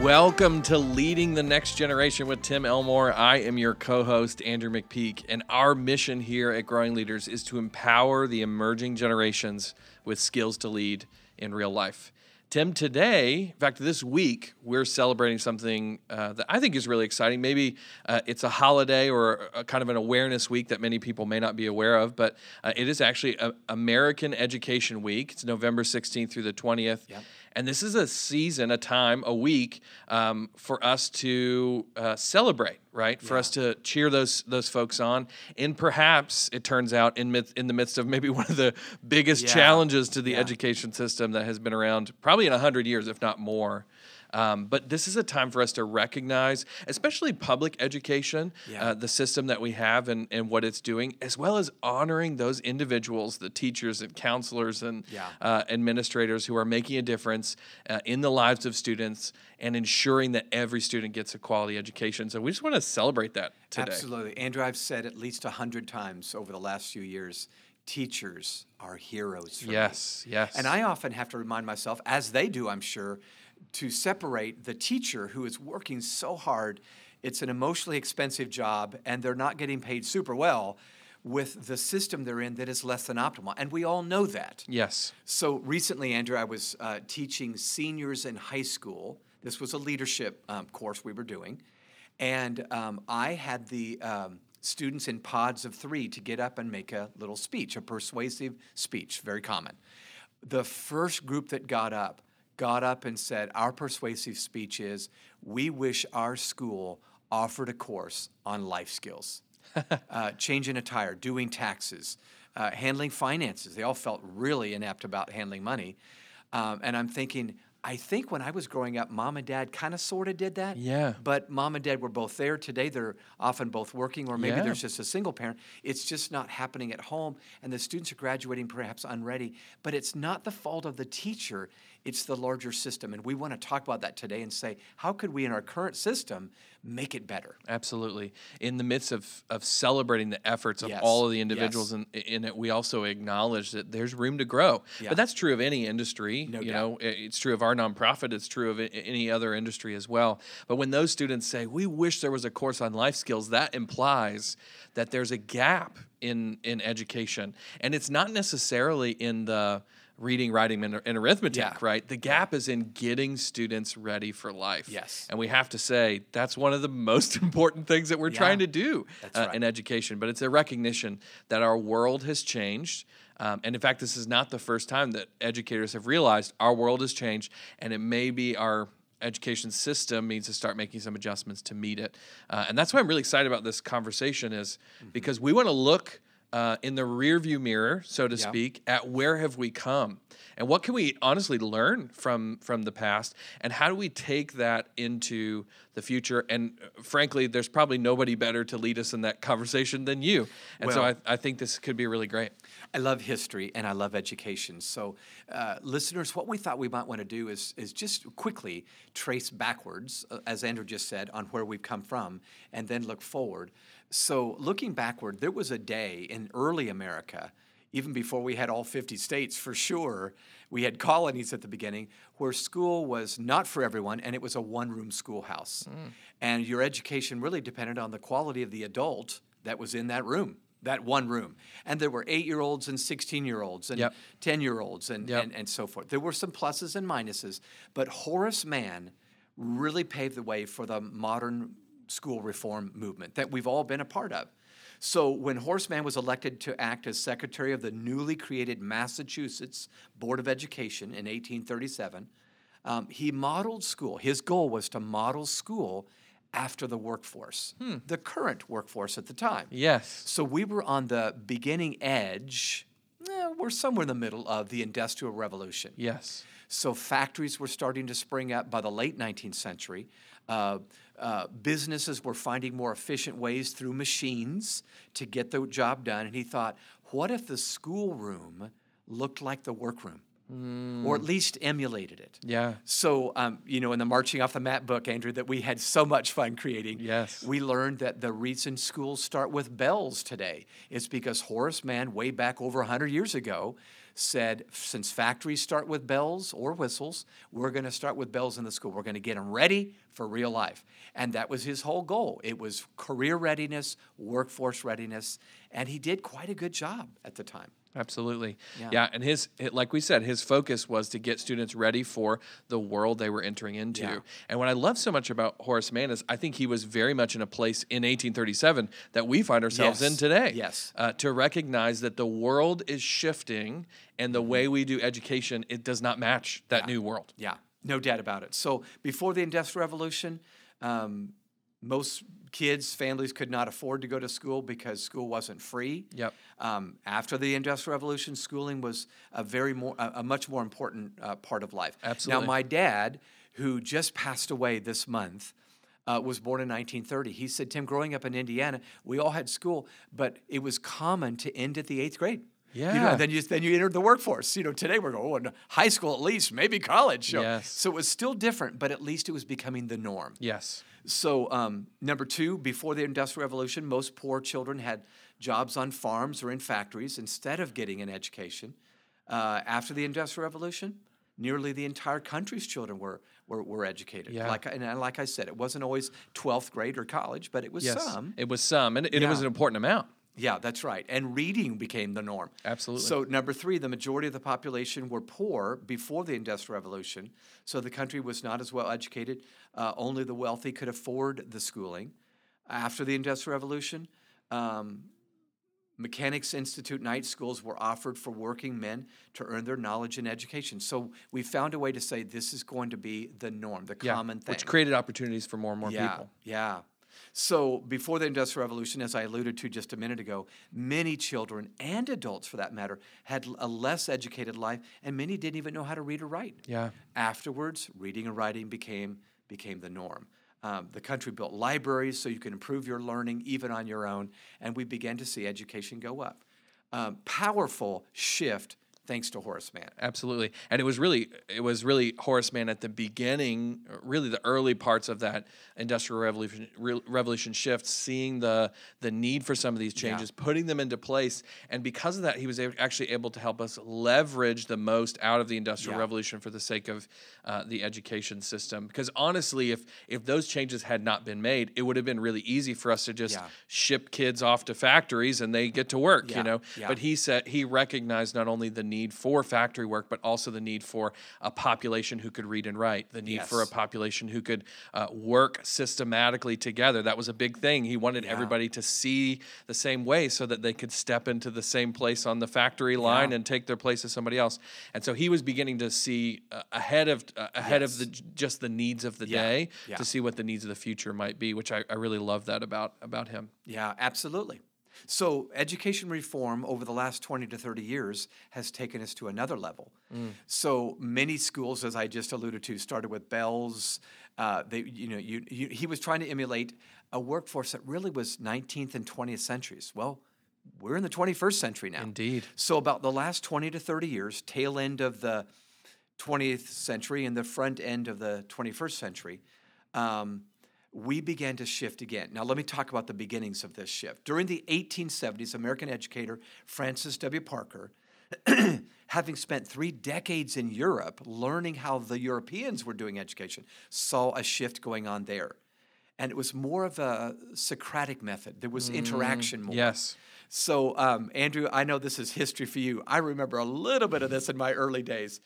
Welcome to Leading the Next Generation with Tim Elmore. I am your co host, Andrew McPeak, and our mission here at Growing Leaders is to empower the emerging generations with skills to lead in real life. Tim, today, in fact, this week, we're celebrating something uh, that I think is really exciting. Maybe uh, it's a holiday or a, kind of an awareness week that many people may not be aware of, but uh, it is actually a American Education Week. It's November 16th through the 20th. Yep. And this is a season, a time, a week um, for us to uh, celebrate, right? For yeah. us to cheer those those folks on, and perhaps it turns out in mid, in the midst of maybe one of the biggest yeah. challenges to the yeah. education system that has been around probably in hundred years, if not more. Um, but this is a time for us to recognize, especially public education, yeah. uh, the system that we have and, and what it's doing, as well as honoring those individuals, the teachers and counselors and yeah. uh, administrators who are making a difference uh, in the lives of students and ensuring that every student gets a quality education. So we just want to celebrate that today. Absolutely. Andrew, I've said at least 100 times over the last few years teachers are heroes yes, me. Yes, And I often have to remind myself, as they do, I'm sure, to separate the teacher who is working so hard. It's an emotionally expensive job, and they're not getting paid super well with the system they're in that is less than optimal. And we all know that. Yes. So recently, Andrew, I was uh, teaching seniors in high school. This was a leadership um, course we were doing. And um, I had the um, students in pods of three to get up and make a little speech, a persuasive speech, very common. The first group that got up, got up and said, Our persuasive speech is, we wish our school offered a course on life skills, uh, changing a tire, doing taxes, uh, handling finances. They all felt really inept about handling money. Um, and I'm thinking, I think when I was growing up, mom and dad kind of sort of did that. Yeah. But mom and dad were both there. Today, they're often both working, or maybe yeah. there's just a single parent. It's just not happening at home, and the students are graduating perhaps unready. But it's not the fault of the teacher, it's the larger system. And we want to talk about that today and say, how could we in our current system make it better? Absolutely. In the midst of, of celebrating the efforts of yes. all of the individuals yes. in, in it, we also acknowledge that there's room to grow. Yeah. But that's true of any industry. No you doubt. know, it's true of our nonprofit, it's true of any other industry as well. But when those students say, we wish there was a course on life skills, that implies that there's a gap in in education. And it's not necessarily in the reading, writing, and, and arithmetic, yeah. right? The gap is in getting students ready for life. Yes. And we have to say that's one of the most important things that we're yeah. trying to do uh, right. in education. But it's a recognition that our world has changed. Um, and in fact, this is not the first time that educators have realized our world has changed, and it may be our education system needs to start making some adjustments to meet it. Uh, and that's why I'm really excited about this conversation, is mm-hmm. because we want to look uh, in the rearview mirror, so to yeah. speak, at where have we come, and what can we honestly learn from from the past, and how do we take that into the future? And uh, frankly, there's probably nobody better to lead us in that conversation than you. And well, so I, I think this could be really great. I love history and I love education. So, uh, listeners, what we thought we might want to do is is just quickly trace backwards, uh, as Andrew just said, on where we've come from, and then look forward. So, looking backward, there was a day in early America, even before we had all 50 states for sure, we had colonies at the beginning where school was not for everyone and it was a one room schoolhouse. Mm. And your education really depended on the quality of the adult that was in that room that one room. And there were eight year olds and 16 year olds and 10 year olds and, yep. and, and so forth. There were some pluses and minuses, but Horace Mann really paved the way for the modern school reform movement that we've all been a part of. So when Horace Mann was elected to act as secretary of the newly created Massachusetts Board of Education in 1837, um, he modeled school. His goal was to model school after the workforce, hmm. the current workforce at the time. Yes. So we were on the beginning edge. Eh, we're somewhere in the middle of the Industrial Revolution. Yes. So factories were starting to spring up by the late 19th century. Uh, uh, businesses were finding more efficient ways through machines to get the job done. And he thought, what if the schoolroom looked like the workroom? Mm. Or at least emulated it. Yeah. So, um, you know, in the Marching Off the Map book, Andrew, that we had so much fun creating, yes. we learned that the reason schools start with bells today is because Horace Mann, way back over 100 years ago, said, since factories start with bells or whistles, we're going to start with bells in the school. We're going to get them ready for real life. And that was his whole goal. It was career readiness, workforce readiness, and he did quite a good job at the time. Absolutely. Yeah. Yeah. and his like we said, his focus was to get students ready for the world they were entering into. Yeah. And what I love so much about Horace Mann is I think he was very much in a place in 1837 that we find ourselves in today. Yes. Uh, to recognize that the world is shifting and the way we do education it does not match that new world. Yeah, no doubt about it. So before the Industrial Revolution, um, most kids, families could not afford to go to school because school wasn't free. Yep. Um, after the Industrial Revolution, schooling was a very more, a, a much more important uh, part of life. Absolutely. Now, my dad, who just passed away this month, uh, was born in 1930. He said, Tim, growing up in Indiana, we all had school, but it was common to end at the eighth grade. You know, Yeah. then you then you entered the workforce. You know, today we're going, oh, high school at least, maybe college. you know. Yes. So it was still different, but at least it was becoming the norm. Yes. So, um, number two, before the Industrial Revolution, most poor children had jobs on farms or in factories instead of getting an education. Uh, after the Industrial Revolution, nearly the entire country's children were were, were educated. Yeah. Like I- and like I said, it wasn't always twelfth grade or college, but it was Yes. some. It was some and, and it was an important amount. Yeah, that's right. And reading became the norm. Absolutely. So, number three, the majority of the population were poor before the Industrial Revolution. So, the country was not as well educated. Uh, only the wealthy could afford the schooling. After the Industrial Revolution, um, Mechanics Institute night schools were offered for working men to earn their knowledge and education. So, we found a way to say this is going to be the norm, the Yeah. common thing. Which created opportunities for more and more yeah, people. Yeah. So before the Industrial Revolution, as I alluded to just a minute ago, many children and adults, for that matter, had a less educated life, and many didn't even know how to read or write. Yeah. Afterwards, reading and writing became became the norm. Um, the country built libraries so you could improve your learning even on your own, and we began to see education go up. Um, powerful shift thanks to Horace Mann. Absolutely, and it was really it was really Horace Mann at the beginning, really the early parts of that industrial revolution re- revolution shift, seeing the the need for some of these changes, putting them into place, and because of that, he was a- actually able to help us leverage the most out of the industrial Yeah. revolution for the sake of uh, the education system. Because honestly, if if those changes had not been made, it would have been really easy for us to just Yeah. ship kids off to factories and they get to work, Yeah, you know. yeah. But he said he recognized not only the need for factory work, but also the need for a population who could read and write, the need for a population who could uh, work systematically together. That was a big thing. He wanted Yeah. everybody to see the same way so that they could step into the same place on the factory line Yeah. and take their place as somebody else. And so he was beginning to see uh, ahead of uh, ahead of the just the needs of the Yeah, day to see what the needs of the future might be, which I, I really love that about about him. Yeah, absolutely. So, education reform over the last 20 to 30 years has taken us to another level. So, many schools, as I just alluded to, started with bells. Uh, they, you know, you, you, he was trying to emulate a workforce that really was 19th and 20th centuries. Well, we're in the 21st century now. Indeed. So, about the last 20 to 30 years, tail end of the 20th century and the front end of the 21st century, um, we began to shift again. Now, let me talk about the beginnings of this shift. During the 1870s, American educator Francis W. Parker, having spent three decades in Europe learning how the Europeans were doing education, saw a shift going on there. And it was more of a Socratic method. There was interaction more. Yes. So, um, Andrew, I know this is history for you. I remember a little bit of this in my early days.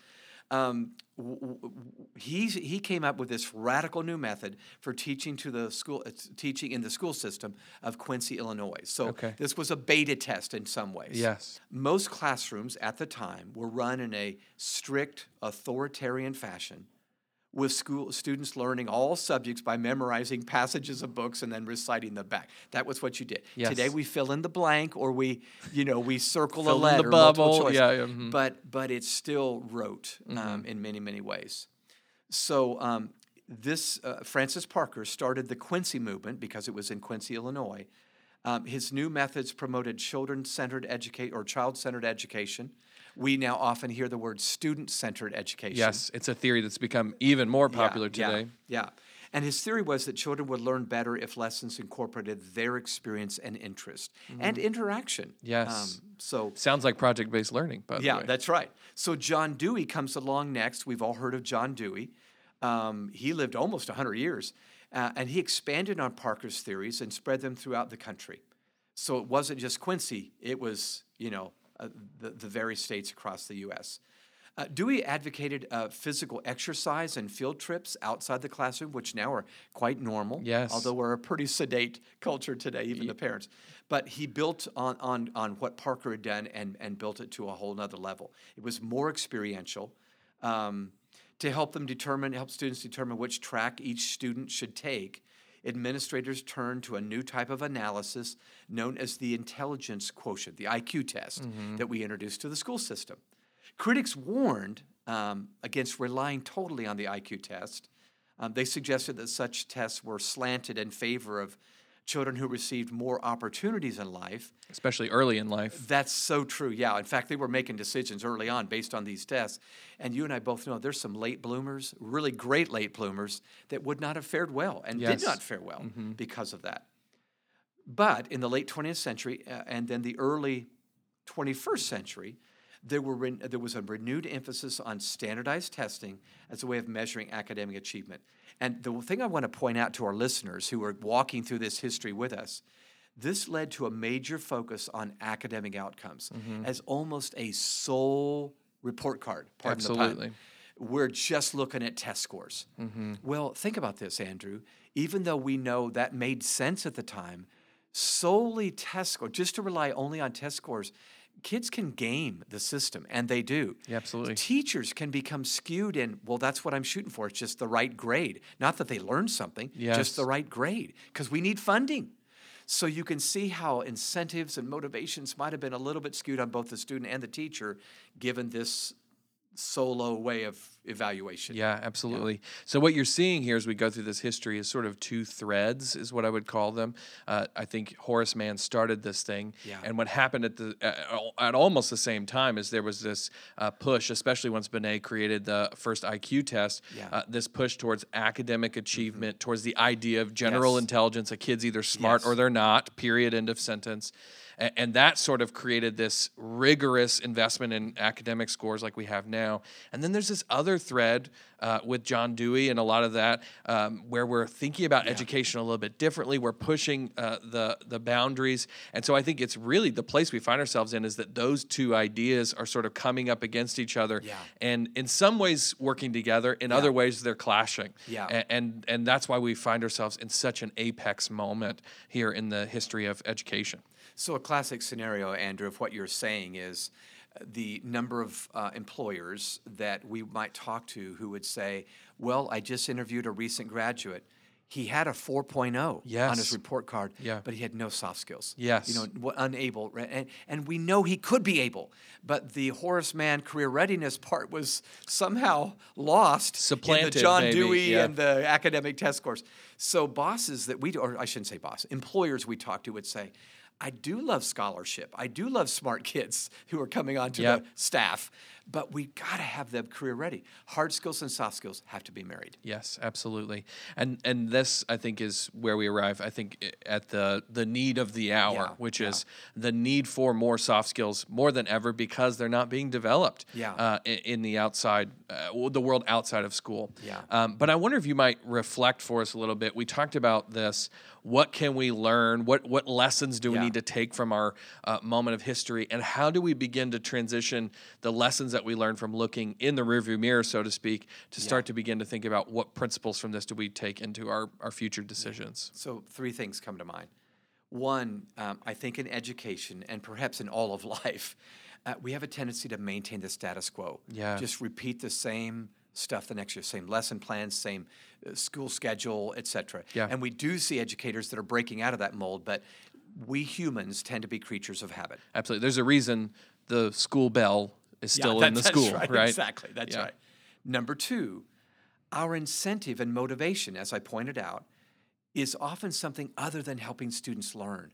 Um, w- w- w- he, he came up with this radical new method for teaching to the school, uh, teaching in the school system of Quincy, Illinois. So Okay. this was a beta test in some ways. Yes. Most classrooms at the time were run in a strict authoritarian fashion with school students learning all subjects by memorizing passages of books and then reciting them back. That was what you did. Yes. Today we fill in the blank or we, you know, we circle a in the letter, bubble. Yeah, yeah, mhm. But but it's still rote um, in many many ways. So um, this uh, Francis Parker started the Quincy movement because it was in Quincy, Illinois. Um, his new methods promoted children-centered educate or child-centered education. We now often hear the word student-centered education. Yes, it's a theory that's become even more popular Yeah, today. Yeah. yeah. And his theory was that children would learn better if lessons incorporated their experience and interest and interaction. Mm-hmm. Yes. so Sounds like project based learning, by the yeah, that's right. So John Dewey comes along next. We've all heard of John Dewey. Um, he lived almost 100 years, uh, and he expanded on Parker's theories and spread them throughout the country. So it wasn't just Quincy; it was you know uh, the the various states across the U.S. Uh, Dewey advocated uh, physical exercise and field trips outside the classroom, which now are quite normal. Yes. Although we're a pretty sedate culture today, even the parents. But he built on, on, on what Parker had done and, and built it to a whole nother level. It was more experiential um, to help them determine, help students determine which track each student should take. Administrators turned to a new type of analysis known as the intelligence quotient, the IQ test, that we introduced to the school system. Critics warned um, against relying totally on the IQ test. Um, they suggested that such tests were slanted in favor of children who received more opportunities in life. Especially early in life. That's so true. Yeah. In fact, they were making decisions early on based on these tests. And you and I both know there's some late bloomers, really great late bloomers, that would not have fared well and Yes. did not fare well because of that. But in the late 20th century uh, and then the early 21st century, there, were there was a renewed emphasis on standardized testing as a way of measuring academic achievement. And the thing I want to point out to our listeners who are walking through this history with us, this led to a major focus on academic outcomes mm-hmm. as almost a sole report card. Pardon the Absolutely. pun. We're just looking at test scores. Mm-hmm. Well, think about this, Andrew. Even though we know that made sense at the time, solely test score, just to rely only on test scores, kids can game the system, and they do. Yeah, absolutely. Teachers can become skewed in, well, that's what I'm shooting for. It's just the right grade. Not that they learned something, Yes. just the right grade, because we need funding. So you can see how incentives and motivations might have been a little bit skewed on both the student and the teacher, given this solo way of evaluation. Yeah, absolutely. So what you're seeing here as we go through this history is sort of two threads, is what I would call them. Uh, I think Horace Mann started this thing, Yeah. and what happened at the uh, at almost the same time is there was this uh, push, especially once Binet created the first IQ test. Yeah. Uh, this push towards academic achievement, towards the idea of general Yes. intelligence. A kid's either smart Yes. or they're not. Period. End of sentence. A- And that sort of created this rigorous investment in academic scores like we have now. And then there's this other thread uh, with John Dewey and a lot of that um, where we're thinking about education a little bit differently. We're pushing uh, the, the boundaries. And so I think it's really the place we find ourselves in is that those two ideas are sort of coming up against each other. Yeah. And in some ways working together, in other ways they're clashing. Yeah. A- and, and that's why we find ourselves in such an apex moment here in the history of education. So, a classic scenario, Andrew, of what you're saying is uh, the number of uh, employers that we might talk to who would say, Well, I just interviewed a recent graduate. He had a 4.0 on his report card, Yeah. but he had no soft skills. Yes. You know, unable. And, and we know he could be able, but the Horace Mann career readiness part was somehow lost in the John maybe, Dewey yeah. and the academic test scores. So bosses that we, or I shouldn't say boss, employers we talk to would say, I do love scholarship. I do love smart kids who are coming onto Yep. the staff, but we got to have them career ready. Hard skills and soft skills have to be married. Yes, absolutely. And and this I think is where we arrive. I think at the the need of the hour, Yeah, which yeah. is the need for more soft skills more than ever because they're not being developed. Yeah. Uh, i- in the outside, uh, the world outside of school. Yeah. Um, but I wonder if you might reflect for us a little bit. We talked about this. What can we learn? What what lessons do we Yeah. need to take from our uh, moment of history, and how do we begin to transition the lessons that we learn from looking in the rearview mirror, so to speak, to start to begin to think about what principles from this do we take into our, our future decisions? So, three things come to mind. One, um, I think in education and perhaps in all of life, uh, we have a tendency to maintain the status quo. Yeah. Just repeat the same stuff the next year, same lesson plans, same uh, school schedule, et cetera. Yeah. And we do see educators that are breaking out of that mold, but we humans tend to be creatures of habit. Absolutely. There's a reason the school bell is still Yeah, in the school, that's right? Exactly. That's Yeah. right. Number two, our incentive and motivation, as I pointed out, is often something other than helping students learn.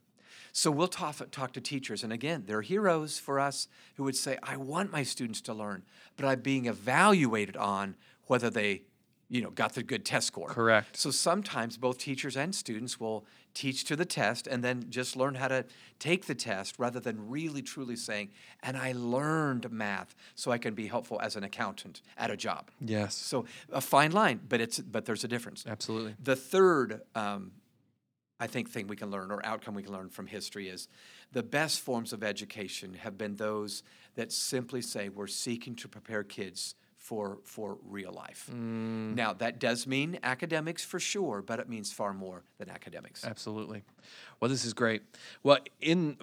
So we'll talk, talk to teachers, and again, they're heroes for us who would say, I want my students to learn, but I'm being evaluated on whether they you know, got the good test score. Correct. So sometimes both teachers and students will teach to the test and then just learn how to take the test rather than really truly saying, and I learned math so I can be helpful as an accountant at a job. Yes. So a fine line, but it's but there's a difference. Absolutely. The third, um, I think, thing we can learn or outcome we can learn from history is the best forms of education have been those that simply say we're seeking to prepare kids for for real life. Mm. Now that does mean academics for sure, but it means far more than academics. Absolutely. Well, this is great. Well, in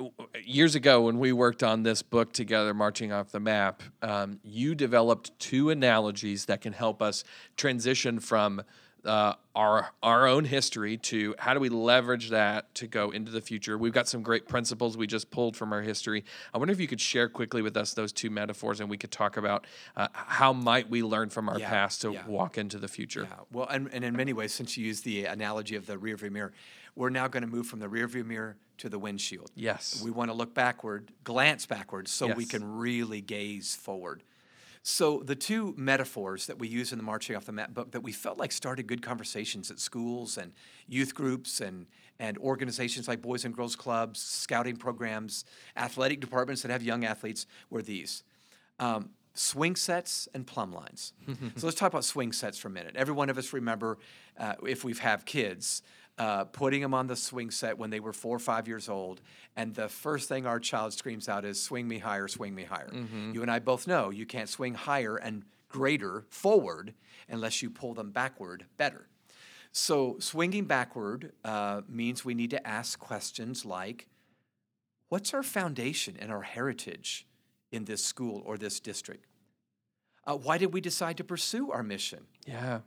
years ago when we worked on this book together, Marching Off the Map, um, you developed two analogies that can help us transition from uh, our our own history to how do we leverage that to go into the future. We've got some great principles we just pulled from our history. I wonder if you could share quickly with us those two metaphors, and we could talk about uh, how might we learn from our Yeah, past to yeah. walk into the future. Yeah, well, and, and in many ways, since you used the analogy of the rearview mirror, we're now going to move from the rearview mirror to the windshield. Yes. We want to look backward, glance backwards, so we can really gaze forward. So the two metaphors that we use in the Marching Off the Map book that we felt like started good conversations at schools and youth groups and and organizations like Boys and Girls Clubs, scouting programs, athletic departments that have young athletes were these. Um, swing sets and plumb lines. so let's talk about swing sets for a minute. Every one of us remember, uh, if we've have kids, uh, putting them on the swing set when they were four or five years old, and the first thing our child screams out is "Swing me higher, swing me higher." You and I both know you can't swing higher and greater forward unless you pull them backward better. So swinging backward uh, means we need to ask questions like, "What's our foundation and our heritage in this school or this district? Uh, why did we decide to pursue our mission? Yeah.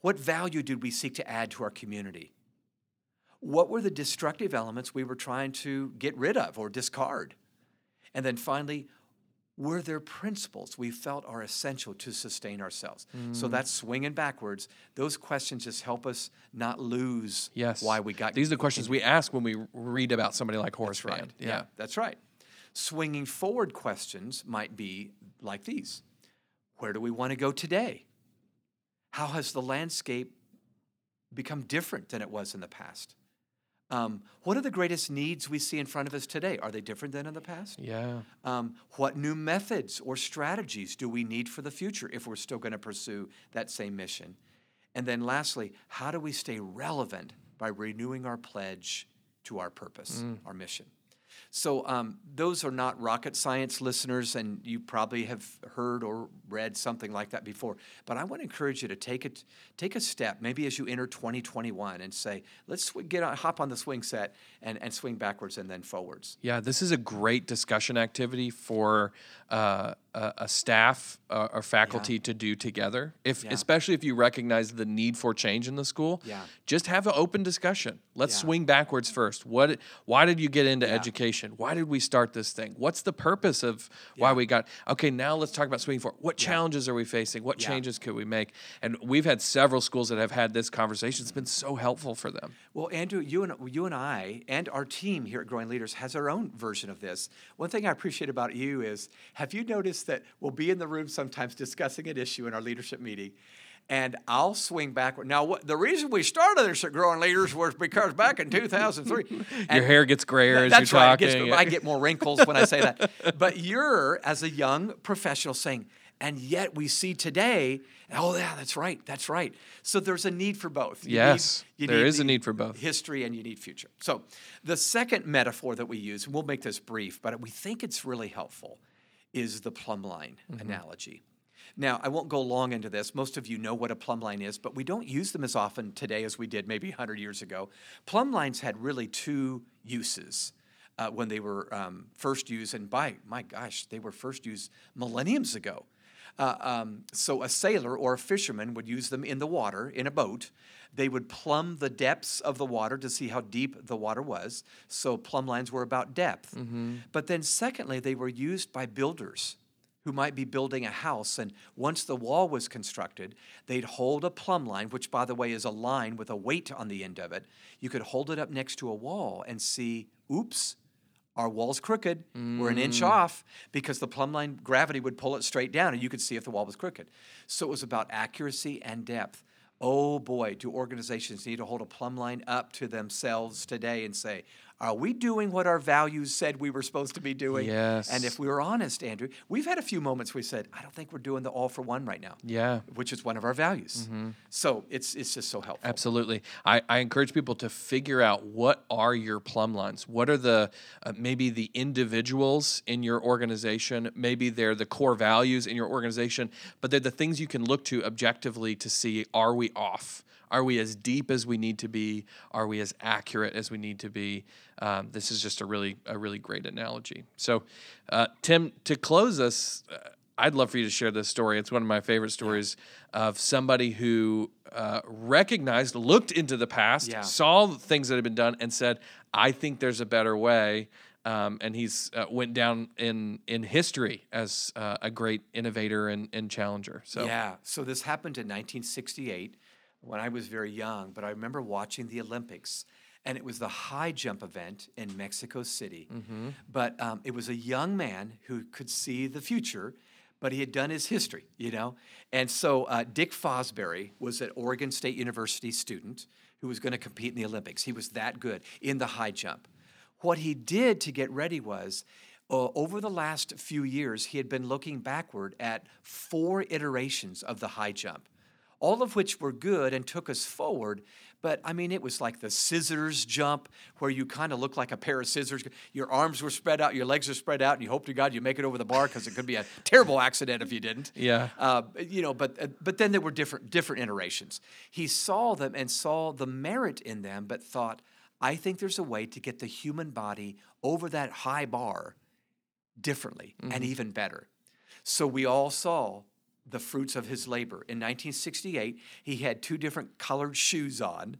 What value did we seek to add to our community? What were the destructive elements we were trying to get rid of or discard? And then finally, were there principles we felt are essential to sustain ourselves? So mm. that's swinging backwards. Those questions just help us not lose Yes. why we got These are the questions we ask when we read about somebody like Horace That's right. Mann. Yeah. that's right. Swinging forward questions might be like these Where do we want to go today? How has the landscape become different than it was in the past? Um, what are the greatest needs we see in front of us today? Are they different than in the past? Yeah. Um, what new methods or strategies do we need for the future if we're still going to pursue that same mission? And then lastly, how do we stay relevant by renewing our pledge to our purpose, our mission? So um, those are not rocket science listeners, and you probably have heard or read something like that before. But I want to encourage you to take it, take a step, maybe as you enter 2021, and say, let's get on, hop on the swing set and, and swing backwards and then forwards. Yeah, this is a great discussion activity for uh, a, a staff uh, or faculty to do together. If Yeah. especially if you recognize the need for change in the school, Yeah. just have an open discussion. Let's Yeah. swing backwards first. What? Why did you get into education? Why did we start this thing? What's the purpose of why we got? Okay, now let's talk about swinging forward. What challenges are we facing? What Yeah. changes could we make? And we've had several schools that have had this conversation. It's been so helpful for them. Well, Andrew, you and you and I and our team here at Growing Leaders has our own version of this. One thing I appreciate about you is have you noticed that we'll be in the room sometimes discussing an issue in our leadership meeting, and I'll swing backward. Now, what, the reason we started this at Growing Leaders was because back in 2003, Your hair gets grayer as that's you're right. talking. gets- I get more wrinkles when I say that. But you're, as a young professional, saying, and yet we see today, oh, yeah, that's right, that's right. So there's a need for both. You Yes, need, there need is a need for both. History and you need future. So the second metaphor that we use, and we'll make this brief, but we think it's really helpful, is the plumb line Mm-hmm. analogy. Now, I won't go long into this. Most of you know what a plumb line is, but we don't use them as often today as we did maybe 100 years ago. Plumb lines had really two uses uh, when they were um, first used, and by my gosh, they were first used millenniums ago. Uh, um, so a sailor or a fisherman would use them in the water in a boat. They would plumb the depths of the water to see how deep the water was. So plumb lines were about depth. But then, secondly, they were used by builders who might be building a house. And once the wall was constructed, they'd hold a plumb line, which, by the way, is a line with a weight on the end of it. You could hold it up next to a wall and see, oops, our wall's crooked. We're an Mm. inch off because the plumb line gravity would pull it straight down and you could see if the wall was crooked. So it was about accuracy and depth. Oh boy, do organizations need to hold a plumb line up to themselves today and say, are we doing what our values said we were supposed to be doing? Yes. And if we were honest, Andrew, we've had a few moments we said, I don't think we're doing the all for one right now. Yeah. Which is one of our values. Mm-hmm. So it's it's just so helpful. Absolutely. I, I encourage people to figure out what are your plumb lines. What are the uh, maybe the individuals in your organization? Maybe they're the core values in your organization, but they're the things you can look to objectively to see are we off? Are we as deep as we need to be? Are we as accurate as we need to be? Um, this is just a really a really great analogy. So, uh, Tim, to close us, uh, I'd love for you to share this story. It's one of my favorite stories of somebody who uh, recognized, looked into the past, Yeah. saw things that had been done, and said, "I think there's a better way." Um, and he's uh, went down in in history as uh, a great innovator and, and challenger. So Yeah. So this happened in 1968 when I was very young, but I remember watching the Olympics. And it was the high jump event in Mexico City. But um, it was a young man who could see the future, but he had done his history, you know? And so uh, Dick Fosbury was an Oregon State University student who was going to compete in the Olympics. He was that good in the high jump. What he did to get ready was uh, over the last few years, he had been looking backward at four iterations of the high jump, all of which were good and took us forward. But I mean, it was like the scissors jump, where you kind of look like a pair of scissors. Your arms were spread out, your legs are spread out, and you hope to God you make it over the bar because it could be a terrible accident if you didn't. Yeah. Uh, you know, but uh, but then there were different different iterations. He saw them and saw the merit in them, but thought, I think there's a way to get the human body over that high bar differently and even better. So we all saw the fruits of his labor. In 1968, he had two different colored shoes on,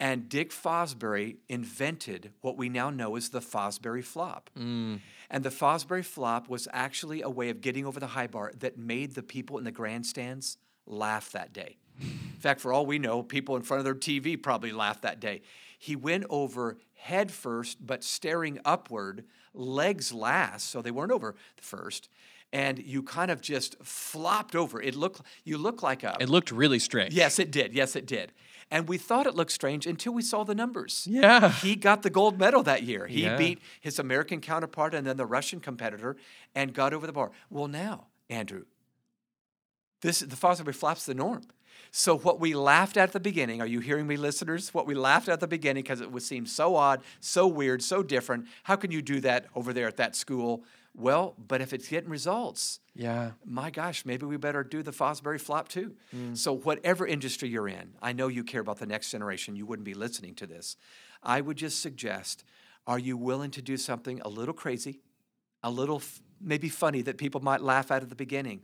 and Dick Fosbury invented what we now know as the Fosbury flop. Mm. And the Fosbury flop was actually a way of getting over the high bar that made the people in the grandstands laugh that day. In fact, for all we know, people in front of their TV probably laughed that day. He went over head first, but staring upward, legs last, so they weren't over first. And you kind of just flopped over. It looked you look like a it looked really strange. Yes, it did. Yes, it did. And we thought it looked strange until we saw the numbers. Yeah. He got the gold medal that year. He Yeah. beat his American counterpart and then the Russian competitor and got over the bar. Well, now, Andrew, this the Fosbury flop's the norm. So what we laughed at the beginning, are you hearing me, listeners? What we laughed at the beginning because it would seem so odd, so weird, so different. How can you do that over there at that school? Well, but if it's getting results, Yeah. my gosh, maybe we better do the Fosbury flop too. Mm. So, whatever industry you're in, I know you care about the next generation, you wouldn't be listening to this. I would just suggest are you willing to do something a little crazy, a little f- maybe funny that people might laugh at at the beginning,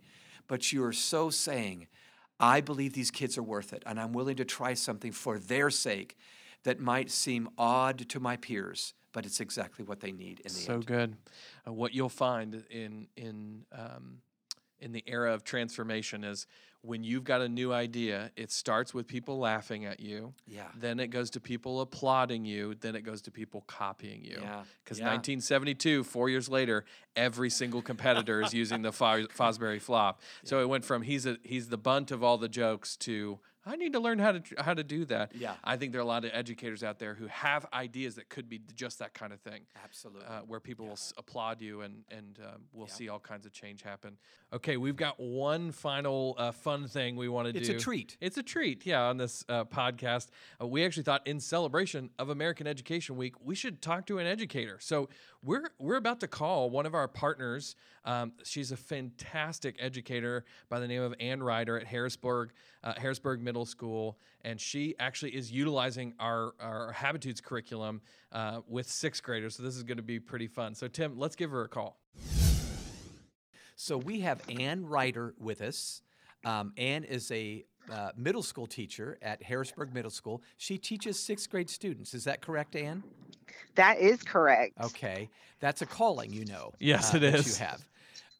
but you are so saying, I believe these kids are worth it, and I'm willing to try something for their sake that might seem odd to my peers, but it's exactly what they need in the so end. good. Uh, what you'll find in in um, in the era of transformation is when you've got a new idea, it starts with people laughing at you. Yeah. Then it goes to people applauding you. Then it goes to people copying you. Yeah, Because yeah. 1972, four years later, every single competitor is using the Fos- Fosbury flop. So it went from he's a he's the bunt of all the jokes to I need to learn how to how to do that. Yeah. I think there are a lot of educators out there who have ideas that could be just that kind of thing Absolutely. uh, where people will s- applaud you and and um, we'll see all kinds of change happen. Okay, we've got one final uh, fun thing we want to It's do. It's a treat. It's a treat, yeah. On this uh, podcast, uh, we actually thought in celebration of American Education Week, we should talk to an educator. So we're we're about to call one of our partners. Um, she's a fantastic educator by the name of Ann Ryder at Harrisburg uh, Harrisburg Middle School, and she actually is utilizing our our Habitudes curriculum uh, with sixth graders. So this is going to be pretty fun. So Tim, let's give her a call. So we have Ann Ryder with us. Um, Ann is a uh, middle school teacher at Harrisburg Middle School. She teaches sixth grade students. Is that correct, Ann? That is correct. Okay, that's a calling, you know. Yes, uh, it that is. You have.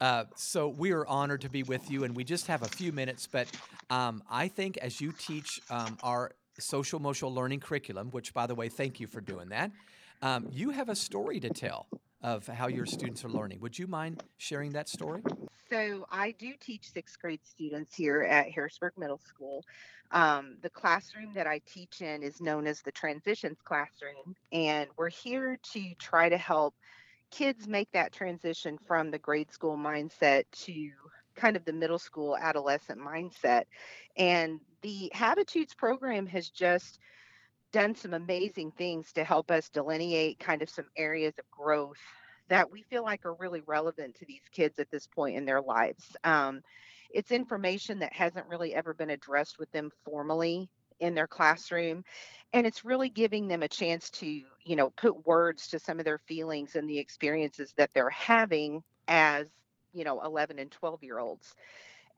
Uh, so we are honored to be with you, and we just have a few minutes. But um, I think as you teach um, our social emotional learning curriculum, which by the way, thank you for doing that. Um, you have a story to tell of how your students are learning. Would you mind sharing that story? So I do teach sixth grade students here at Harrisburg Middle School. Um, the classroom that I teach in is known as the transitions classroom, and we're here to try to help kids make that transition from the grade school mindset to kind of the middle school adolescent mindset. And the Habitudes program has just done some amazing things to help us delineate kind of some areas of growth that we feel like are really relevant to these kids at this point in their lives. Um, it's information that hasn't really ever been addressed with them formally in their classroom and it's really giving them a chance to you know put words to some of their feelings and the experiences that they're having as you know 11 and 12 year olds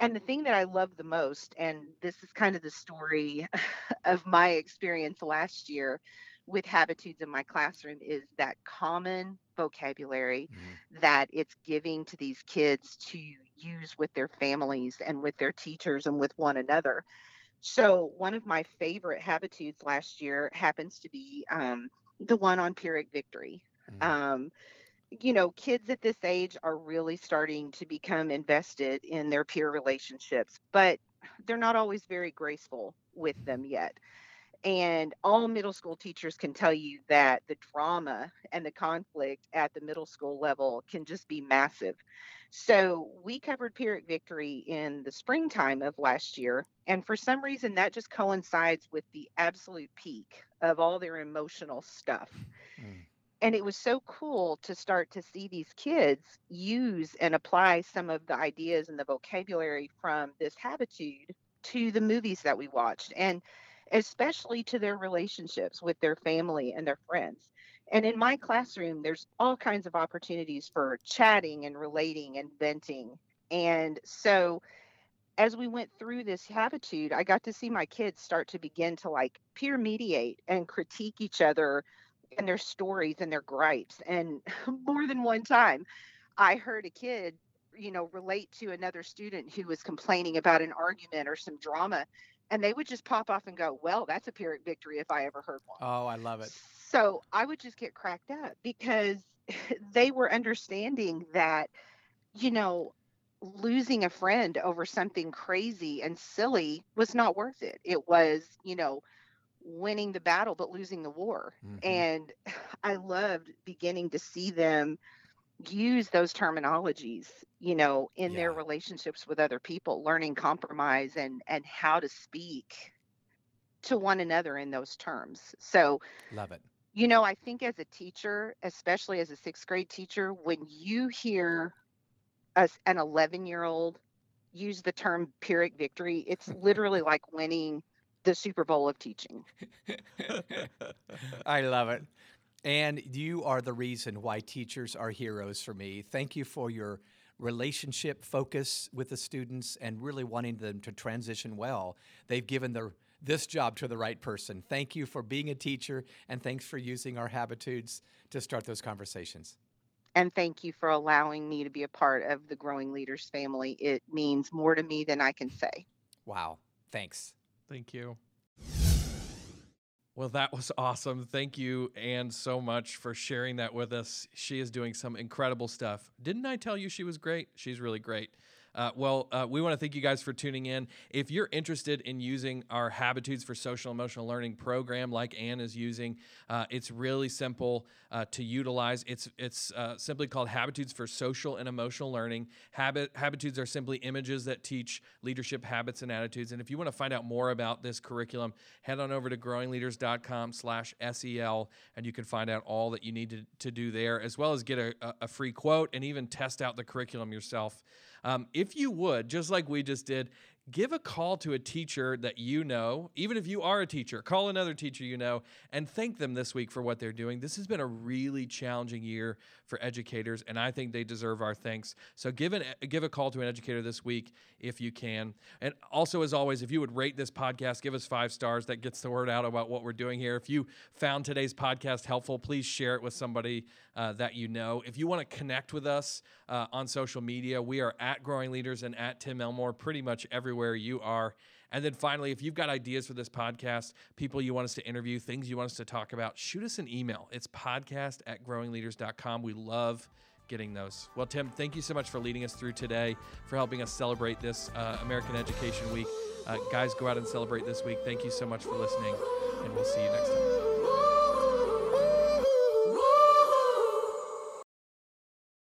and the thing that I love the most, and this is kind of the story of my experience last year with Habitudes in my classroom, is that common vocabulary mm-hmm. that it's giving to these kids to use with their families and with their teachers and with one another. So, one of my favorite Habitudes last year happens to be um, the one on Pyrrhic victory. Mm-hmm. Um, you know, kids at this age are really starting to become invested in their peer relationships, but they're not always very graceful with them yet. And all middle school teachers can tell you that the drama and the conflict at the middle school level can just be massive. So we covered Pyrrhic victory in the springtime of last year. And for some reason, that just coincides with the absolute peak of all their emotional stuff. Mm and it was so cool to start to see these kids use and apply some of the ideas and the vocabulary from this habitude to the movies that we watched and especially to their relationships with their family and their friends. And in my classroom, there's all kinds of opportunities for chatting and relating and venting. And so as we went through this habitude, I got to see my kids start to begin to like peer mediate and critique each other and their stories and their gripes. And more than one time, I heard a kid, you know, relate to another student who was complaining about an argument or some drama. And they would just pop off and go, Well, that's a Pyrrhic victory if I ever heard one. Oh, I love it. So I would just get cracked up because they were understanding that, you know, losing a friend over something crazy and silly was not worth it. It was, you know, winning the battle but losing the war. Mm-hmm. And I loved beginning to see them use those terminologies, you know, in yeah. their relationships with other people, learning compromise and and how to speak to one another in those terms. So love it. You know, I think as a teacher, especially as a sixth grade teacher, when you hear a, an 11 year old use the term Pyrrhic victory, it's literally like winning the Super Bowl of teaching. I love it. And you are the reason why teachers are heroes for me. Thank you for your relationship focus with the students and really wanting them to transition well. They've given the this job to the right person. Thank you for being a teacher and thanks for using our habitudes to start those conversations. And thank you for allowing me to be a part of the Growing Leaders family. It means more to me than I can say. Wow. Thanks. Thank you. Well, that was awesome. Thank you, Ann, so much for sharing that with us. She is doing some incredible stuff. Didn't I tell you she was great? She's really great. Uh, well, uh, we want to thank you guys for tuning in. If you're interested in using our Habitudes for Social Emotional Learning program, like Ann is using, uh, it's really simple uh, to utilize. It's it's uh, simply called Habitudes for Social and Emotional Learning. Habit Habitudes are simply images that teach leadership habits and attitudes. And if you want to find out more about this curriculum, head on over to growingleaders.com/sel, and you can find out all that you need to, to do there, as well as get a, a free quote and even test out the curriculum yourself. Um, if you would, just like we just did, give a call to a teacher that you know, even if you are a teacher, call another teacher you know and thank them this week for what they're doing. This has been a really challenging year for educators, and I think they deserve our thanks. So give, an, give a call to an educator this week if you can. And also, as always, if you would rate this podcast, give us five stars. That gets the word out about what we're doing here. If you found today's podcast helpful, please share it with somebody uh, that you know. If you want to connect with us uh, on social media, we are at Growing Leaders and at Tim Elmore pretty much everywhere you are. And then finally, if you've got ideas for this podcast, people you want us to interview, things you want us to talk about, shoot us an email. It's podcast at growingleaders.com. We love getting those. Well, Tim, thank you so much for leading us through today, for helping us celebrate this uh, American Education Week. Uh, guys, go out and celebrate this week. Thank you so much for listening, and we'll see you next time.